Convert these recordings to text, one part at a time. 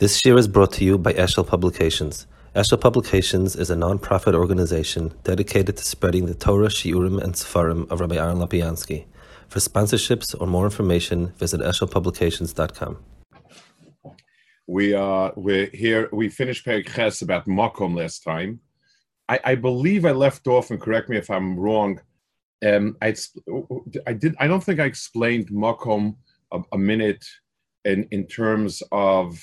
This year is brought to you by Eshel Publications. Eshel Publications is a non-profit organization dedicated to spreading the Torah, Shiurim, and Sefarim of Rabbi Aaron Lopiansky. For sponsorships or more information, visit eshelpublications.com. We are we're here. We finished Perik Ches about Makom last time. I, I, believe I left off, and correct me if I'm wrong. Um, I, I did. I don't think I explained Makom a, a minute in in terms of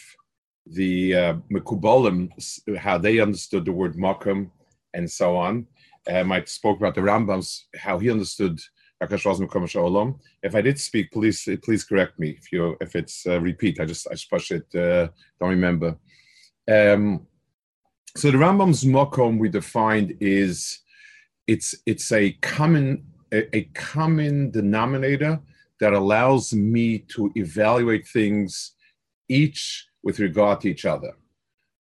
the uh, Mekubalim, how they understood the word Makam and so on. Um, I spoke about the Rambam's, how he understood if I did speak, please please correct me if you if it's uh, repeat. I just I just push it. Uh, don't remember. Um, so the Rambam's mokom we defined is it's it's a common a, a common denominator that allows me to evaluate things each with regard to each other.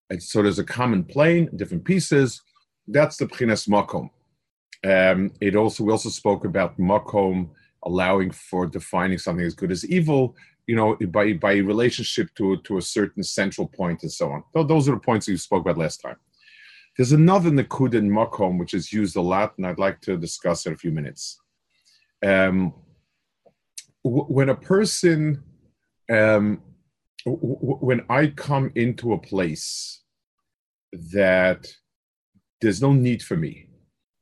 And so there's a common plane, different pieces. That's the Pchinas Makom. Um, it also we also spoke about Makom allowing for defining something as good as evil, you know, by by relationship to to a certain central point and so on. So those are the points that you spoke about last time. There's another Nakud in Makom which is used a lot, and I'd like to discuss in a few minutes. Um, w- when a person um, when I come into a place that there's no need for me,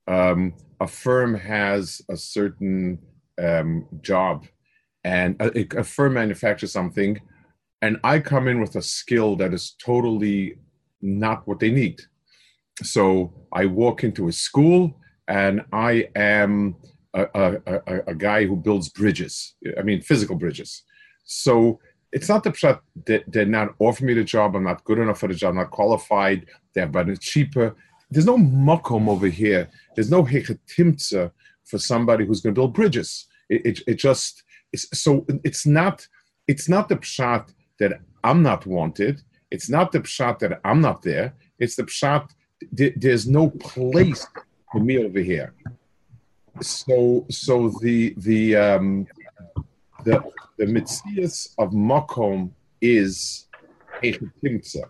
um, a firm has a certain um, job and a, a, firm manufactures something, and I come in with a skill that is totally not what they need. So I walk into a school and I am a, a, a, a guy who builds bridges, I mean, physical bridges. So it's not the that they're not offering me the job. I'm not good enough for the job. I'm not qualified. They're it's cheaper. There's no makom over here. There's no hechetimtza for somebody who's going to build bridges. It, it, it just it's, so it's not it's not the pshat that I'm not wanted. It's not the pshat that I'm not there. It's the pshat. There's no place for me over here. So so the the um, the the mitzias of makom is hechetimtza.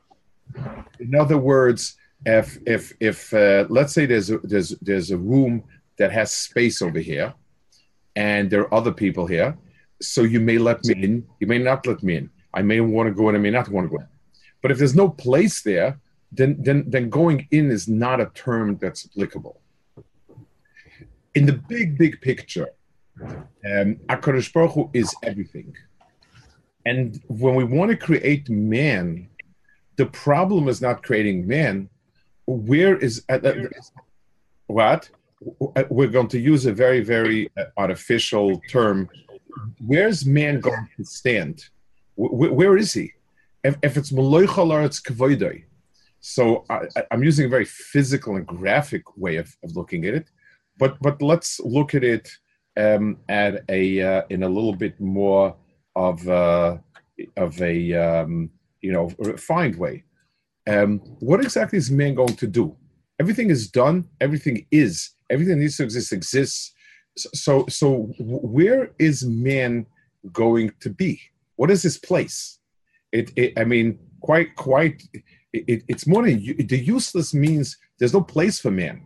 In other words, if if if uh, let's say there's a, there's there's a room that has space over here, and there are other people here, so you may let me in, you may not let me in. I may want to go in, I may not want to go in. But if there's no place there, then then then going in is not a term that's applicable. In the big big picture, um, Akadosh Baruch Hu is everything. And when we want to create man, the problem is not creating man. Where is uh, uh, what? We're going to use a very, very uh, artificial term. Where's man going to stand? where, where is he? If, if it's Maloichal it's Kavoidoi. So I, am using a very physical and graphic way of, of looking at it. But but let's look at it um, at a uh, in a little bit more of uh, of a um, you know refined way. Um, what exactly is man going to do? Everything is done. Everything is. Everything needs to exist exists. So so where is man going to be? What is his place? It, it I mean quite quite. It, it's more than the useless means there's no place for man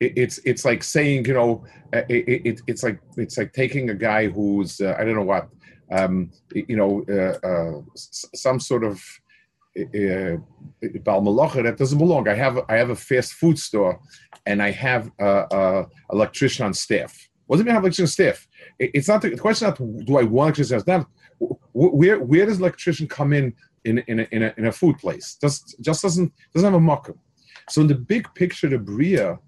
it's it's like saying you know uh, it, it, it's like it's like taking a guy who's uh, I don't know what um, you know uh, uh, some sort of uh, that doesn't belong. I have I have a fast food store and I have a, a electrician on staff. What does it mean have electrician staff? It's not the, the question. Not do I want electrician staff? Where where does electrician come in in in a, in a, in a food place? Just just doesn't doesn't have a mock. So in the big picture, the bria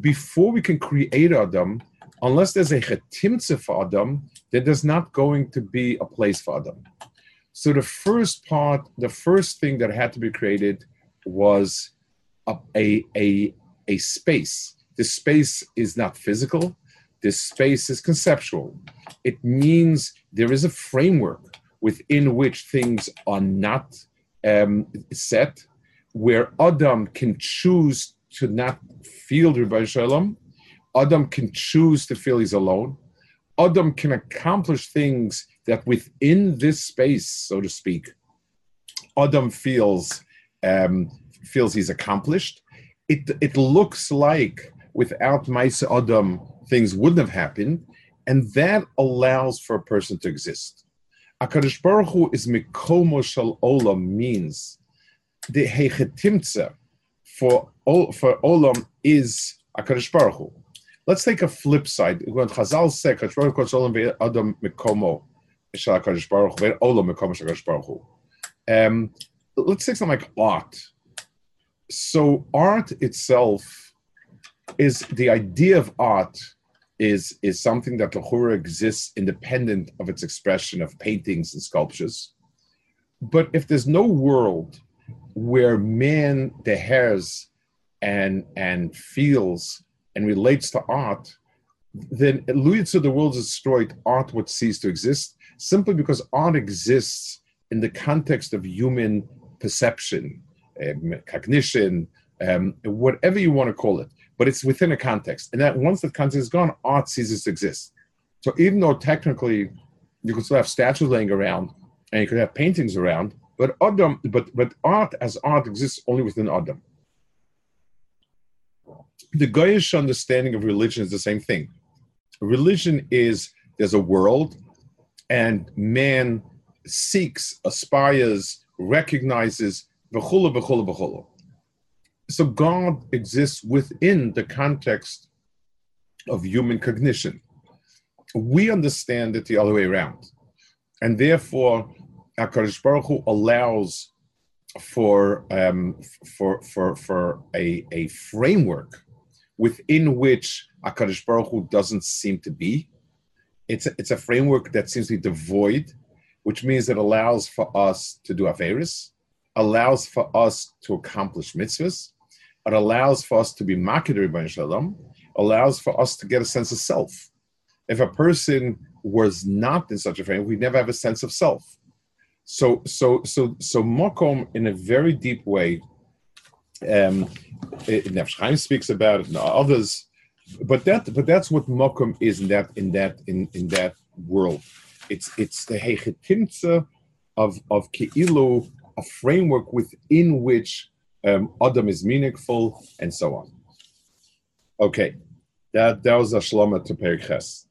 before we can create Adam, unless there's a chetimtze for Adam, then there's not going to be a place for Adam. So the first part, the first thing that had to be created was a, a, a, a space. This space is not physical. This space is conceptual. It means there is a framework within which things are not um, set, where Adam can choose to not feel Rebbe Shalom. Adam can choose to feel he's alone. Adam can accomplish things that within this space, so to speak, Adam feels um, feels he's accomplished. It it looks like without Maisa Adam things wouldn't have happened, and that allows for a person to exist. Akadosh Baruch Hu is mikomo shal olam means the hechetimtza for for olam is Akadosh Baruch Hu. Let's take a flip side. When Chazal said Akadosh Baruch Hu olam adam mikomo shal Akadosh Baruch Hu olam mikomo shal Akadosh Baruch Hu. Um, let's take something like art. So art itself is the idea of art is is something that Lahura exists independent of its expression of paintings and sculptures. But if there's no world where man hairs and and feels and relates to art, then to the world is destroyed, art would cease to exist simply because art exists in the context of human perception, um, cognition, um, whatever you want to call it but it's within a context. And that once the context is gone, art ceases to exist. So even though technically you could still have statues laying around and you could have paintings around, but Adam, but but art as art exists only within Adam. The Goyish understanding of religion is the same thing. Religion is there's a world, and man seeks, aspires, recognizes, v'chula, v'chula, v'chula so God exists within the context of human cognition. We understand it the other way around. And therefore, HaKadosh Baruch Hu allows for, um, for, for, for a, a framework within which HaKadosh Baruch Hu doesn't seem to be. It's a, it's a framework that seems to be devoid, which means it allows for us to do Averis, allows for us to accomplish mitzvahs, it allows for us to be makir by shalom, allows for us to get a sense of self. If a person was not in such a frame, we'd never have a sense of self. So, so, so, so Mokom in a very deep way. Um, Nefesh speaks about it, and others, but that, but that's what Mokom is in that, in that, in, in that world. It's, it's the hechetimtza of of keilu, a framework within which um, Adam is meaningful, and so on. Okay, that, that was a shloma to Perikhes.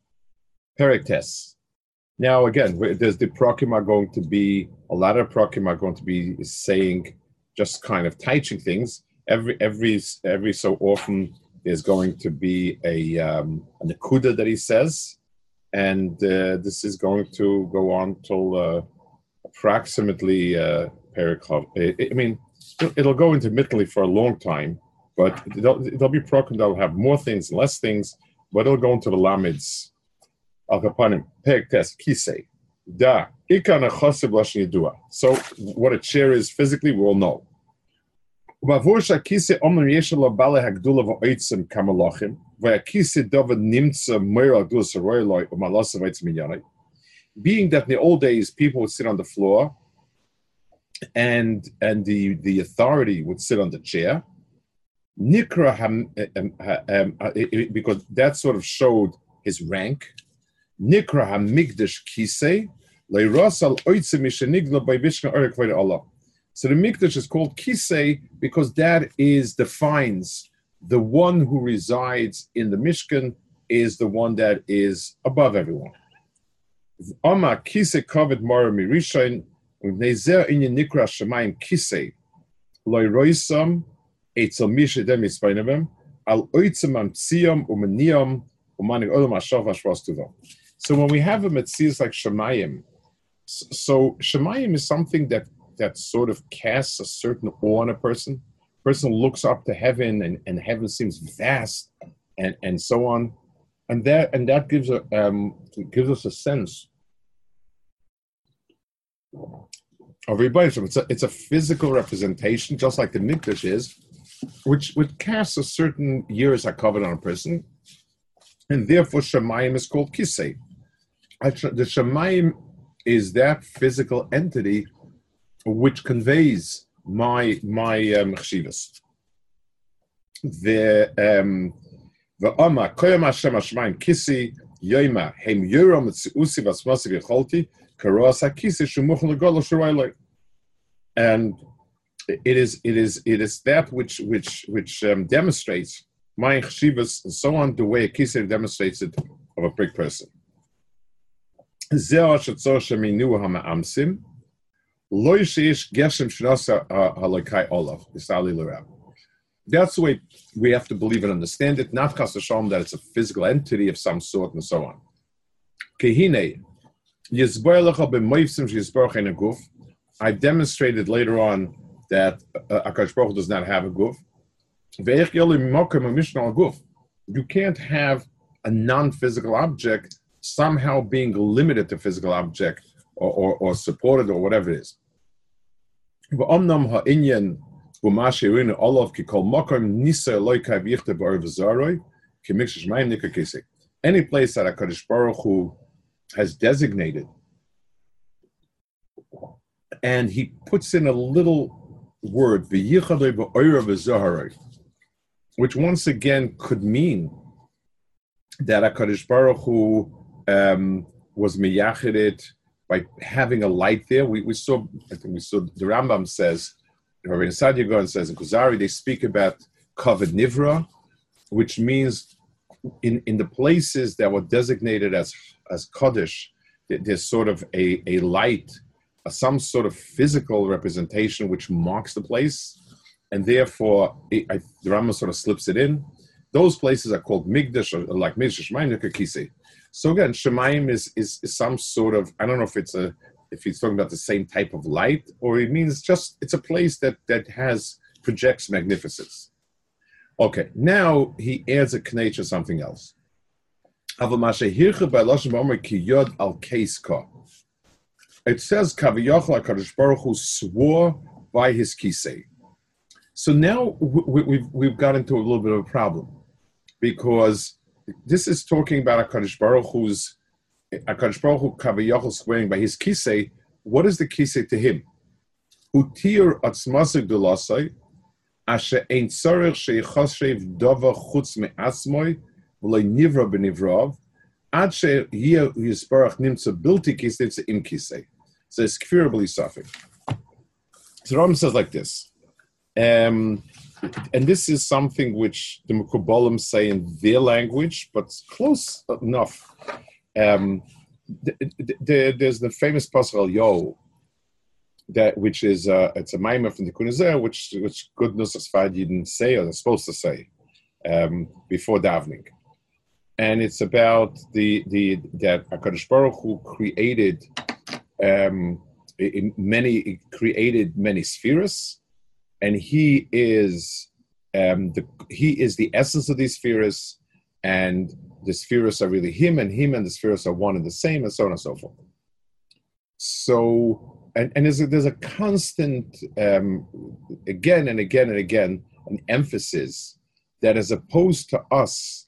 Periktes. Now, again, there's the prokim are going to be, a lot of prokim are going to be saying, just kind of teaching things. Every, every, every so often, there's going to be a, um, a nakuda that he says, and uh, this is going to go on till uh, approximately uh, Perikov. I mean, it'll go intermittently for a long time, but it'll, it'll be broken. They'll have more things, less things, but it'll go into the lamids. So what a chair is physically, we all know. Being that in the old days people would sit on the floor and and the the authority would sit on the chair. Nikra um, um, uh, because that sort of showed his rank. Nikra Hamikdash Leirasal by Allah. So the Mikdash is called Kisei because that is defines the one who resides in the Mishkan is the one that is above everyone. Ama Mara Mirishain, Nezer Nikra Shemaim Eitzel Al Olam Ashavash so when we have a mitzvah like Shemayim, so Shemayim is something that that sort of casts a certain awe on a person. Person looks up to heaven, and, and heaven seems vast, and, and so on, and that and that gives a um, gives us a sense of Rebbeinu. It's a, it's a physical representation, just like the Mikdash is, which, which casts a certain years are covered on a person, and therefore Shemayim is called Kisei. The Shemayim is that physical entity which conveys my my um. The um, the Oma Koyam Hashem Hashmayim Kisi Yoima Hem Yoram Tziusi Vasmasi V'Cholti so when and it is it is it is that which which which um, demonstrates my chshivas and so on the way a kisei demonstrates it of a big person. That's the way we have to believe and understand it. Not kasashom that it's a physical entity of some sort and so on. Kehine yizboylecha b'moivsim sheyizborach in a guf. I demonstrated later on that uh, Akash Baruch does not have a guf. You can't have a non-physical object somehow being limited to physical object or, or, or supported or whatever it is. Any place that a Kaddish Baruch Hu has designated, and he puts in a little word, which once again could mean that HaKadosh Baruch Hu um, was miyachidit by having a light there. We, we saw, I think we saw, the Rambam says, Rabbi Sadia says in Kuzari, they speak about kavod nivra, which means in, in the places that were designated as, as Kaddish, there's sort of a, a light, some sort of physical representation which marks the place and therefore it, I, the Rambam sort of slips it in. Those places are called Migdash, or like Migdash Shemayim Kise. So again, Shemayim is, is, is some sort of I don't know if it's a if he's talking about the same type of light or it means just it's a place that that has projects magnificence. Okay, now he adds a knei to something else. It says Kaviyachal Hakadosh Baruch Hu swore by his kisei. So now we, we've we've got into a little bit of a problem because this is talking about Hakadosh Baruch Hu's Hakadosh Baruch Hu Kaviyachol swearing by his kisei. What is the kisei to him? Utir atzmasik dulasai asher ein tzarech sheichashev dava chutz me'asmoi v'loi nivra b'nivrav ad sheyeh yisbarach nimtza bilti kisei im kisei. So it's kfirably suffering. So Ram says like this. Um, and this is something which the Mukubalim say in their language, but close enough. Um, the, the, there's the famous Pascal Yo, that which is uh, it's a mimer from the Kunizeh, which which goodness as far didn't say or they're supposed to say um, before davening, and it's about the the that Hakadosh Baruch Hu created um, many created many spheres and he is um, the he is the essence of these spheres, and the spheres are really him, and him and the spheres are one and the same, and so on and so forth. So, and, and there's a, there's a constant, um, again and again and again, an emphasis that as opposed to us,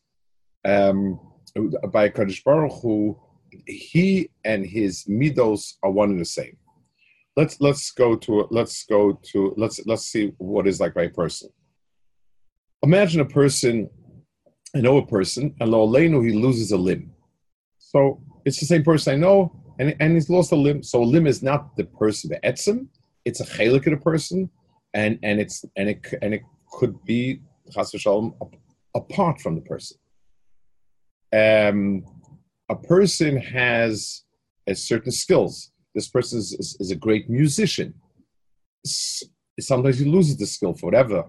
um, by Kadosh Baruch Hu, he and his midos are one and the same let's let's go to let's go to let's let's see what is like a person. Imagine a person, I know a person, and Lo'aleinu, he loses a limb. So it's the same person I know, and, and he's lost a limb. So a limb is not the person, the etzim, it's a chelik of the person, and and it's and it and it could be chas v'shalom apart from the person. Um, a person has a certain skills this person is, is, is a great musician. Sometimes he loses the skill for whatever.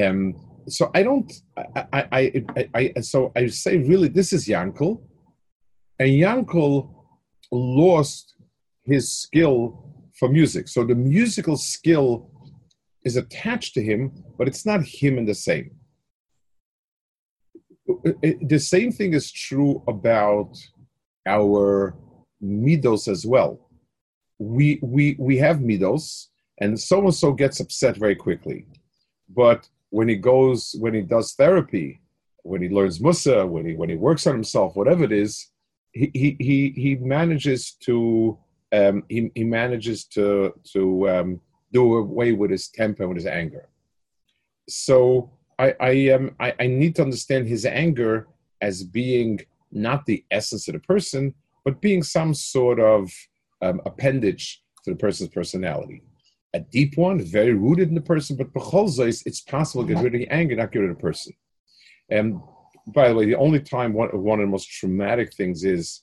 Um, so I don't. I, I, I, I, so I say really, this is Yankel, and Yankel lost his skill for music. So the musical skill is attached to him, but it's not him in the same. The same thing is true about our midos as well we we we have midos, and so and so gets upset very quickly. But when he goes, when he does therapy, when he learns Musa, when he when he works on himself, whatever it is, he he he, he manages to um, he, he manages to to um, do away with his temper with his anger. So I I, um, I I need to understand his anger as being not the essence of the person, but being some sort of um, appendage to the person's personality. a deep one, very rooted in the person, but it's possible to get rid of the anger, not get rid of the person. And by the way, the only time one, one of the most traumatic things is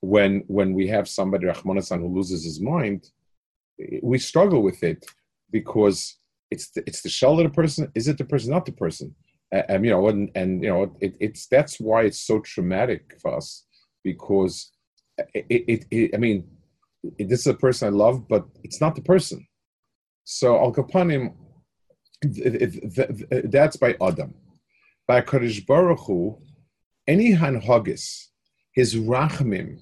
when when we have somebody Rahmanasan who loses his mind, we struggle with it because it's the, it's the shell of the person. Is it the person, not the person? And you know, and, and you know, it, it's that's why it's so traumatic for us because it, it, it I mean, this is a person I love, but it's not the person. So Al Kapanim, that's by Adam. By Kaddish Baruch Hu, any hanhagis, his rachmim,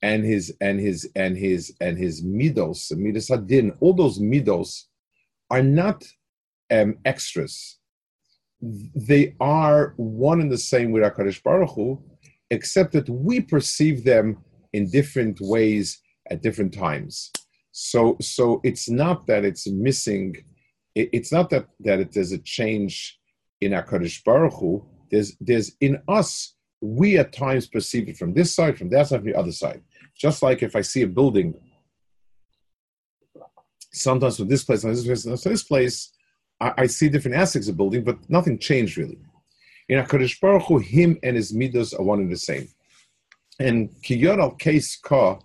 and his and his and his and his midos, midos hadin, all those midos are not um, extras. They are one and the same with Hakadosh Baruch Hu, except that we perceive them in different ways at different times. So, so it's not that it's missing. It, it's not that that it, there's a change in Hakadosh Baruch Hu. There's there's in us. We at times perceive it from this side, from that side, from the other side. Just like if I see a building, sometimes from this place, from this place, from this place, I, I see different aspects of building, but nothing changed really. In Hakadosh Baruch Hu, him and his midos are one and the same. And Kiyor al Ka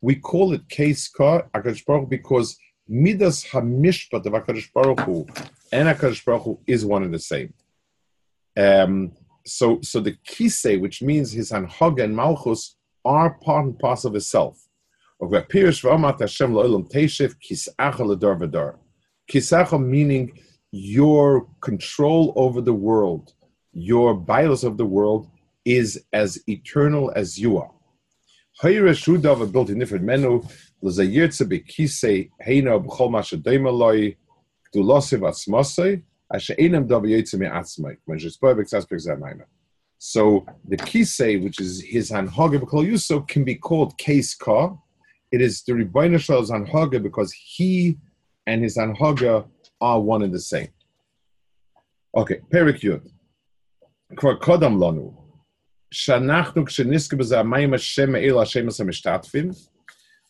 we call it case ka Akadosh Baruch because midas hamishpat of Akadosh Baruch Hu and Akadosh Baruch Hu is one and the same. Um, so, so the kisei, which means his anhag and malchus, are part and parcel of v'dar. Kisacha meaning your control over the world, your bios of the world is as eternal as you are. Shudav built in different menu. B'kzah So the kisei, which is his hanhaga b'kol yuso, can be called case ka. It is the Rebbeinu Shalom's because he and his hanhaga are one and the same. Okay, Perik Yud. Kvar kodam lanu.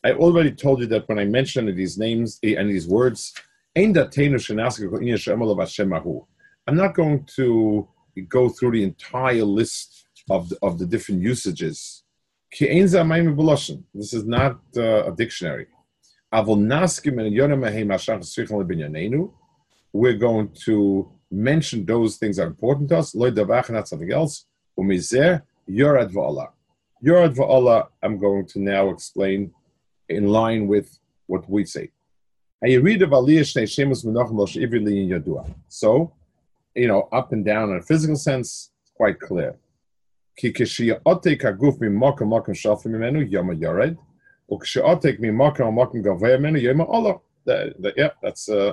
I already told you that when I mentioned these names eh, and these words, I'm not going to go through the entire list of the, of the different usages. This is not uh, a dictionary. We're going to mention those things that are important to us, not something else. Yorad Va'ala. Yorad Va'ala, I'm going to now explain in line with what we say. So, you know, up and down in a physical sense, quite clear. Yeah, that's uh,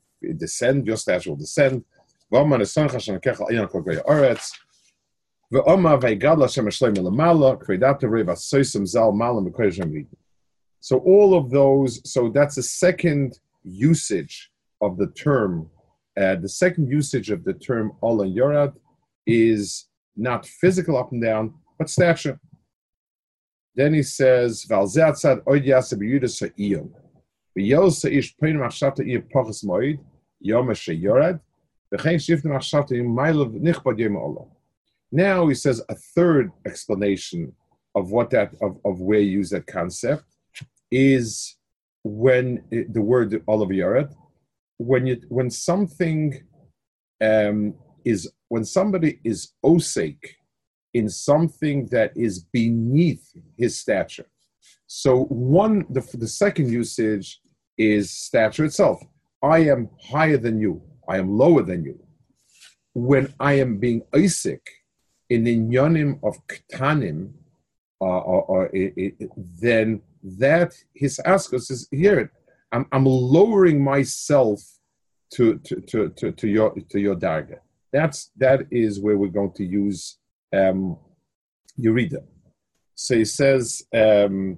descend, your stature will descend. So all of those, so that's the second usage of the term. Uh, the second usage of the term Ola Yorad is not physical up and down, but stature. Then he says, Valzeatzad oid yasa b'yudas ha'iyom. V'yelsa ish pein machshata iya moed, now he says a third explanation of what that of, of where you use that concept is when it, the word Oliver Yared, when you when something um, is when somebody is osake in something that is beneath his stature. So one the the second usage is stature itself. I am higher than you, I am lower than you. When I am being Isaac in the inyanim of ktanim, uh, or, or it, it, then that his askus is here. I'm, I'm lowering myself to to, to, to, to your to your darga. That's that is where we're going to use um, Yerida. So he says um,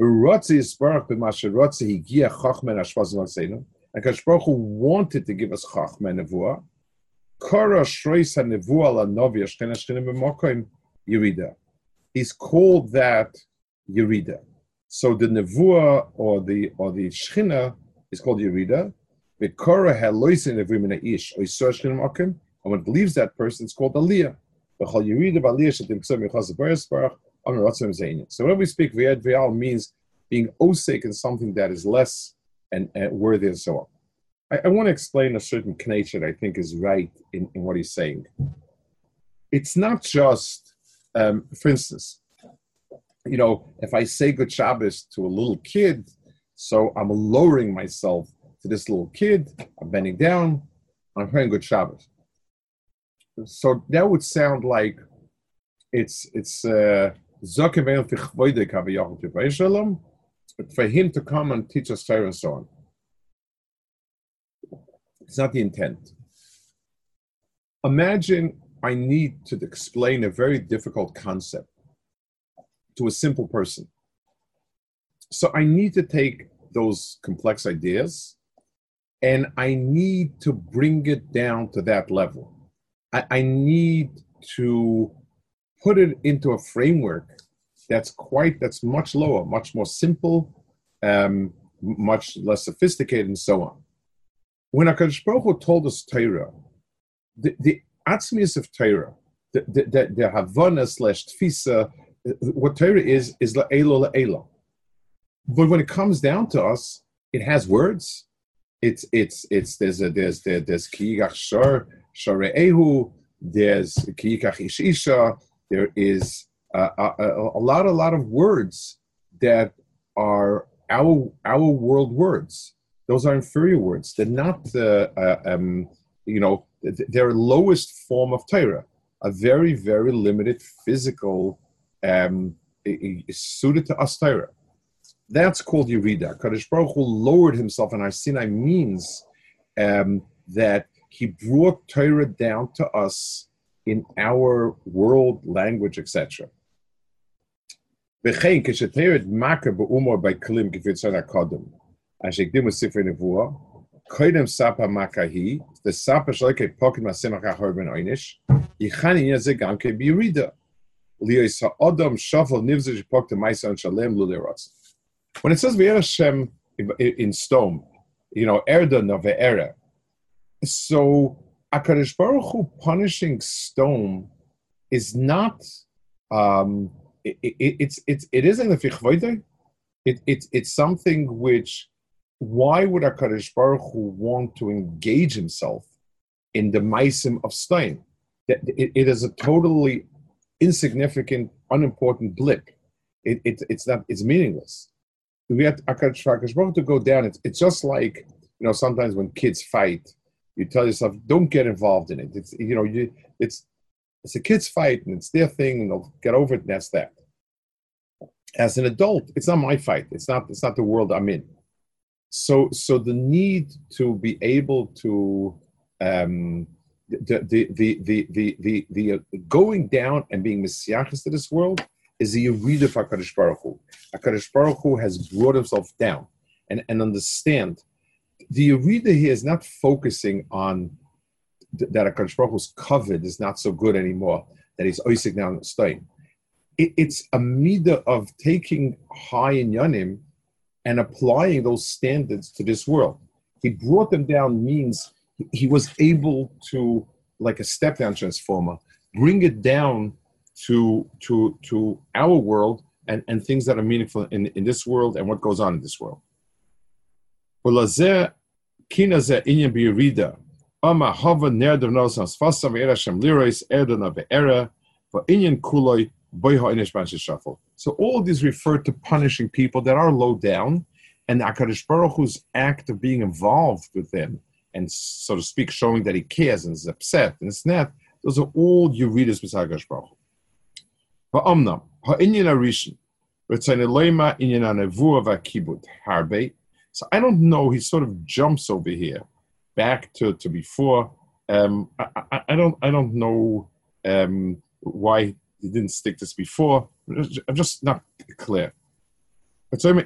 V'rotzi yisbarach b'masher rotzi higia chachmen ashvazim alseinu. Hakadosh Baruch Hu wanted to give us chachmen nevuah. Kara shreis ha-nevuah la-novi ashken ashkenim Yerida. He's called that Yerida. So the nevuah or the or the shchina is called Yerida. The Kara ha-loisin nevuah ish or yisor ashkenim mokim. And when it leaves that person, it's called Aliyah. So when we speak Viad Vial means being osik in something that is less and, and worthy and so on. I, I want to explain a certain connection that I think is right in, in what he's saying. It's not just, um, for instance, you know, if I say good Shabbos to a little kid, so I'm lowering myself to this little kid, I'm bending down, I'm praying good Shabbos. So that would sound like it's it's uh, for him to come and teach us Torah and so on. It's not the intent. Imagine I need to explain a very difficult concept to a simple person. So I need to take those complex ideas and I need to bring it down to that level. I, I need to put it into a framework that's quite that's much lower, much more simple, um, much less sophisticated, and so on. When Hakadosh Baruch Hu told us Torah, the, the atzmius of Torah, the the, the, the Havana slash Tfisa, what Torah is is la'elo la'elo. But when it comes down to us, it has words. It's it's it's there's a there's there, there's kiyach shor Share'ehu, there's Kiyikach Isha, there is a, a, a, lot, a lot of words that are our our world words. Those are inferior words. They're not the uh, um, you know they're lowest form of Torah, a very very limited physical um, suited to us Torah. That's called Yerida. Kadosh Baruch Hu lowered himself in our Sinai means um, that he brought Torah down to us in our world, language, etc. וכן כשתרד מכה באומר בכלים כפרצון הקודם, אשר הקדימו ספרי נבואה, קודם ספה מכה היא, וספה שלא כפוקד מהסמך האחר בן עיניש, יכן עניין זה גם כן בירידה. ליאס האדם שפל נבזה שפוקד מייסון שלם לולי רוצה. When it says Ve'er Hashem in stone, you know, Erda Nove'era, so Akadosh Baruch Hu punishing stone is not um, it, it, it's it's it isn't fichvoide. It, it it's something which why would Akadosh Baruch Hu want to engage himself in the meisim of stone? It, it is a totally insignificant, unimportant blip. It, it, it's not it's meaningless. We have Akadosh Baruch Hu to go down. It's, it's just like you know sometimes when kids fight you tell yourself, don't get involved in it. It's you know, you it's it's a kid's fight and it's their thing and they'll get over it and that's that. As an adult, it's not my fight. It's not it's not the world I'm in. So so the need to be able to um, the, the, the, the, the, the, the, uh, going down and being messiahs to this world is the Yerid of HaKadosh Baruch Hu. HaKadosh Baruch Hu has brought himself down and, and understand the Yerida here is not focusing on th- that a Baruch Hu's covered is not so good anymore, that he's oisik now in the. It, it's a midah of taking high in Yanim and applying those standards to this world. He brought them down means he was able to, like a step down transformer, bring it down to, to, to our world and, and things that are meaningful in, in this world and what goes on in this world. Ama hava nerder nos as fasa vera shem lirois erdona be'era for inyan kuloi boiha inish shuffle. So all these refer to punishing people that are low down, and Akadosh Baruch Hu's act of being involved with them and so to speak, showing that he cares and is upset and it's not. Those are all you read as Akadosh Baruch Hu. Va'omnam ha'inyan arishin inyan harbe. So I don't know. He sort of jumps over here back to, to before. Um, I, I, I, don't I don't know um, why he didn't stick this before. I'm just not clear. He says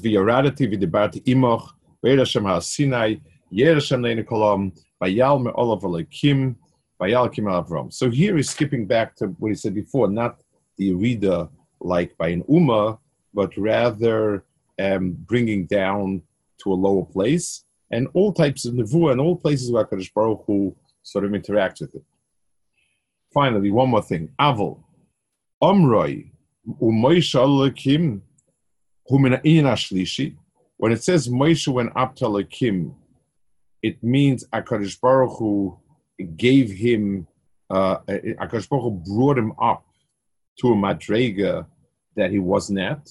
v'yarati v'dibarti imoch v'yerashem ha'sinai yerashem le'ne kolam v'yal me'olav alekim v'yal kim avram. So here he's skipping back to what he said before, not the reader like by an ummah, but rather um, bringing down to a lower place, and all types of nevuah and all places where Kadosh Baruch Hu sort of interacts with it. Finally, one more thing. Avol, Omroi, Umoisha Elohim, Humina Shlishi. When it says Moshe went up to Elohim, it means Akadosh Baruch Hu gave him, uh, Baruch Hu brought him up to a madrega that he wasn't at.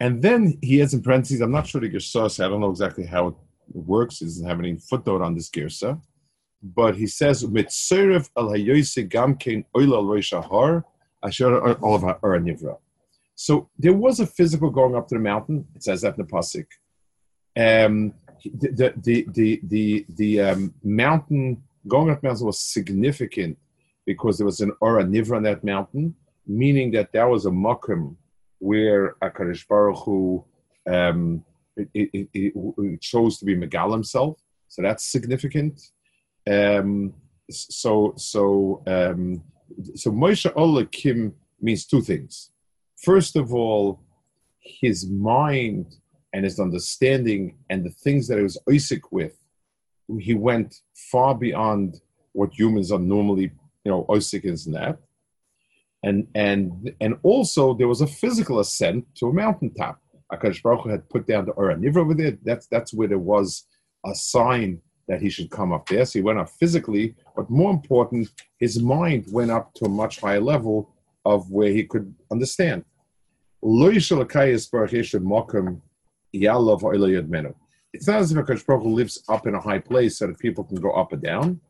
And then he has in parentheses, I'm not sure the Gersa, I don't know exactly how it works. He doesn't have any footnote on this Gersa. But he says, Mitzerev al hayoise gamkein oil al roishahar, asher olav nivra. So there was a physical going up to the mountain. It says that in the pasuk. Um, the the the the the um, mountain going up mountain was significant because there was an Ora Nivra on that mountain, meaning that that was a makom where Akadosh Baruch Hu um, it, it, it, it, chose to be Megal himself, so that's significant. Um, so so um, so Moshe Olakim means two things. First of all, his mind and his understanding and the things that he was Isaac with, he went far beyond what humans are normally, you know, Isaac is in that and and and also there was a physical ascent to a mountaintop. Akash Baruch had put down the Ora Nivra over there. That's that's where there was a sign that he should come up there. So he went up physically, but more important, his mind went up to a much higher level of where he could understand. It's not as if Akash Baruch lives up in a high place so that people can go up and down.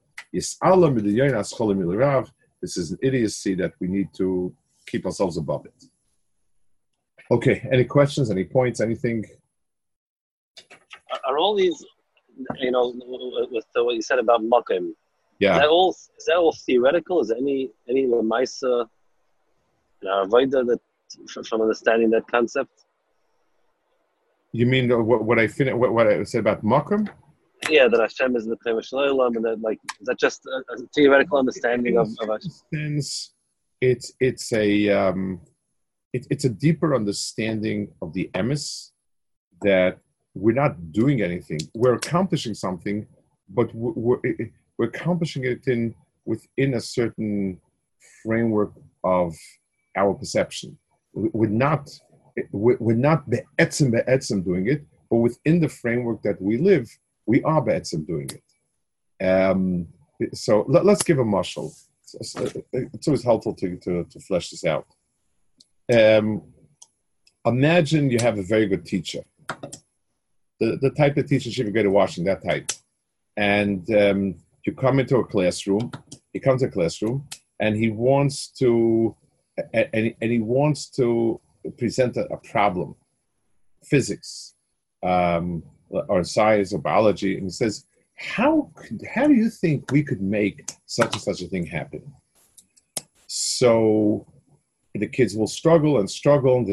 This is an idiocy that we need to keep ourselves above it. Okay, any questions, any points, anything? Are all these, you know, with the, what you said about Makim, yeah. Is that all, is that all theoretical? Is there any, any Lamaisa, uh, that, from understanding that concept? You mean what, what I fin- what, what I said about Makim? Yeah, that Hashem is the Shalom, and that like is that just a, a theoretical understanding of, of Hashem? It's it's a um, it, it's a deeper understanding of the emes that we're not doing anything. We're accomplishing something, but we're, we're accomplishing it in within a certain framework of our perception. We're not we're not be'etzim be'etzim doing it, but within the framework that we live, we are Be'etzim doing it. Um, so let, us give a marshal. It's, it's, always helpful to, to, to flesh this out. Um, imagine you have a very good teacher, the, the type of teacher should go to Washington, that type. And um, you come into a classroom, he comes to a classroom, and he wants to, and, and he wants to present a, a problem, physics, um, or science or biology, and he says, how how do you think we could make such and such a thing happen? So the kids will struggle and struggle, and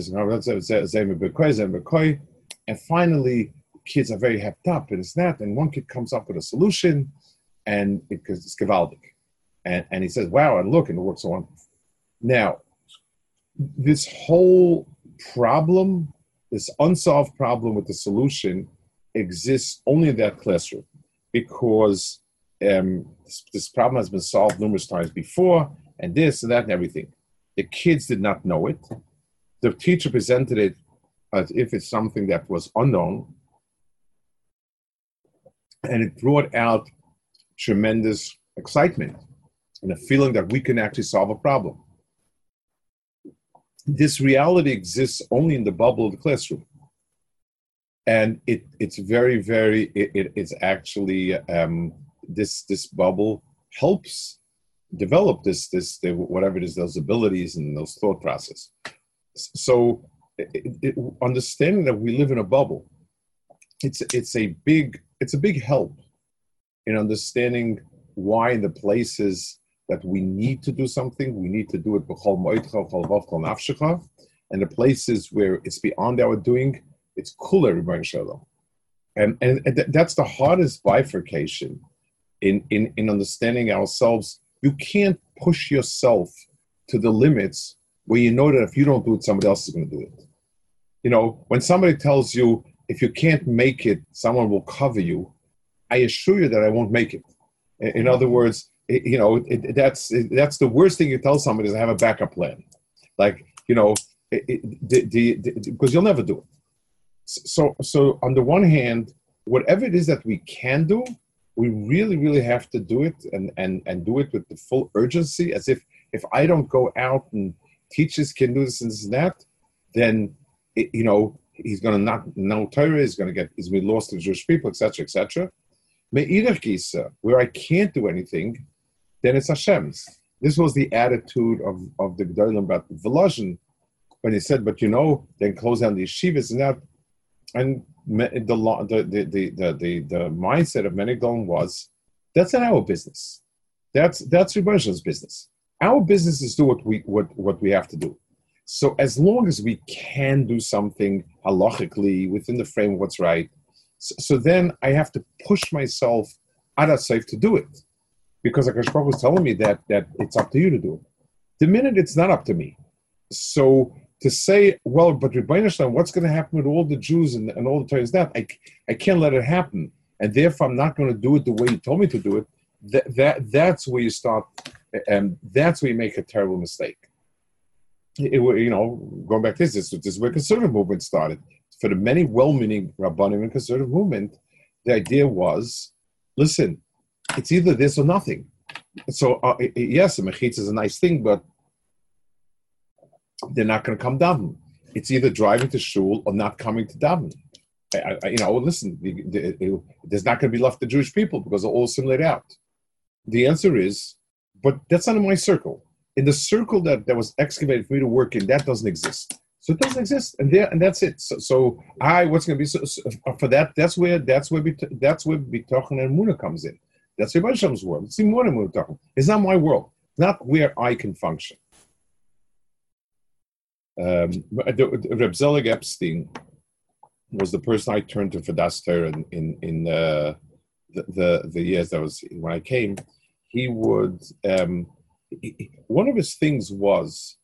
and finally, kids are very happy up, and it's that, and one kid comes up with a solution, and because it's gewaldig. And, and he says, wow, and look, and it works so on. Now, this whole problem, this unsolved problem with the solution, exists only in that classroom because um, this, this, problem has been solved numerous times before, and this and that and everything. The kids did not know it. The teacher presented it as if it's something that was unknown. And it brought out tremendous excitement and a feeling that we can actually solve a problem. This reality exists only in the bubble of the classroom. And it, it's very, very, it, it, it's actually, um, this, this bubble helps develop this, this, the, whatever it is, those abilities and those thought process. So it, understanding that we live in a bubble, it's, it's a big, it's a big help in understanding why in the places that we need to do something, we need to do it and the places where it's beyond our doing, it's cooler, and, and, and that's the hardest bifurcation in, in, in understanding ourselves. You can't push yourself to the limits where you know that if you don't do it, somebody else is going to do it. You know, when somebody tells you, if you can't make it, someone will cover you, I assure you that I won't make it. In other words, it, you know, it, that's it, that's the worst thing you tell somebody is to have a backup plan. Like, you know, because you'll never do it. So, so on the one hand, whatever it is that we can do, we really, really have to do it and, and, and do it with the full urgency, as if if I don't go out and teachers can do this and this and that, then, it, you know, he's going to not know Torah, he's going to get, he's been lost to Jewish people, etc., etc. Where I can't do anything, then it's Hashem's. This was the attitude of, of the Gedolim about Volozhin when he said, but you know, then close down the yeshivas and that. And the, the, the, the, the, mindset of many Gedolim was, that's not our business. That's, that's Rebbeinu business. Our business is do what we, what, what we have to do. So as long as we can do something halachically within the frame of what's right, so, so then I have to push myself out of safe to do it because Akash Baruch was telling me that that it's up to you to do it. The minute it's not up to me, so to say, well, but Rebbeinu what's going to happen with all the Jews and, and all the Torahs that I I can't let it happen, and therefore I'm not going to do it the way you told me to do it. That that that's where you start, and that's where you make a terrible mistake. It, you know, going back to this, this, this is where conservative movement started. For the many well-meaning rabbanim and conservative movement, the idea was, listen, it's either this or nothing. So uh, yes, a is a nice thing, but they're not going to come daven. It's either driving to shul or not coming to daven. I, I, you know, listen, the, the, it, there's not going to be left the Jewish people because they'll all assimilate out. The answer is, but that's not in my circle. In the circle that, that was excavated for me to work in, that doesn't exist. So it doesn't exist, and there, and that's it. So, so I, what's going to be so, so, uh, for that? That's where that's where that's where Bitochen and Muna comes in. That's Rebbe Hashem's world. It's more than talking. It's not my world. Not where I can function. Um, Reb Zelig Epstein was the person I turned to for Das in in, in uh, the, the, the years that was when I came. He would um, he, one of his things was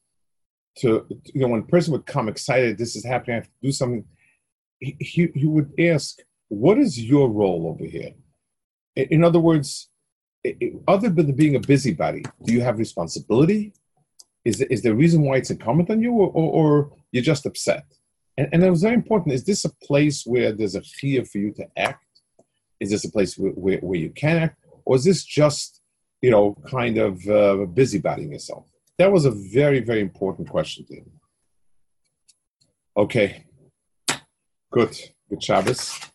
to you know when a person would come excited, this is happening, I have to do something. He, he, he would ask, "What is your role over here?" In other words, other than being a busybody, do you have responsibility? Is, is there a reason why it's incumbent on you, or, or, or you're just upset? And, and it was very important. Is this a place where there's a fear for you to act? Is this a place where, where, where you can act? Or is this just, you know, kind of uh, busybodying yourself? That was a very, very important question to him. Okay. Good. Good Shabbos.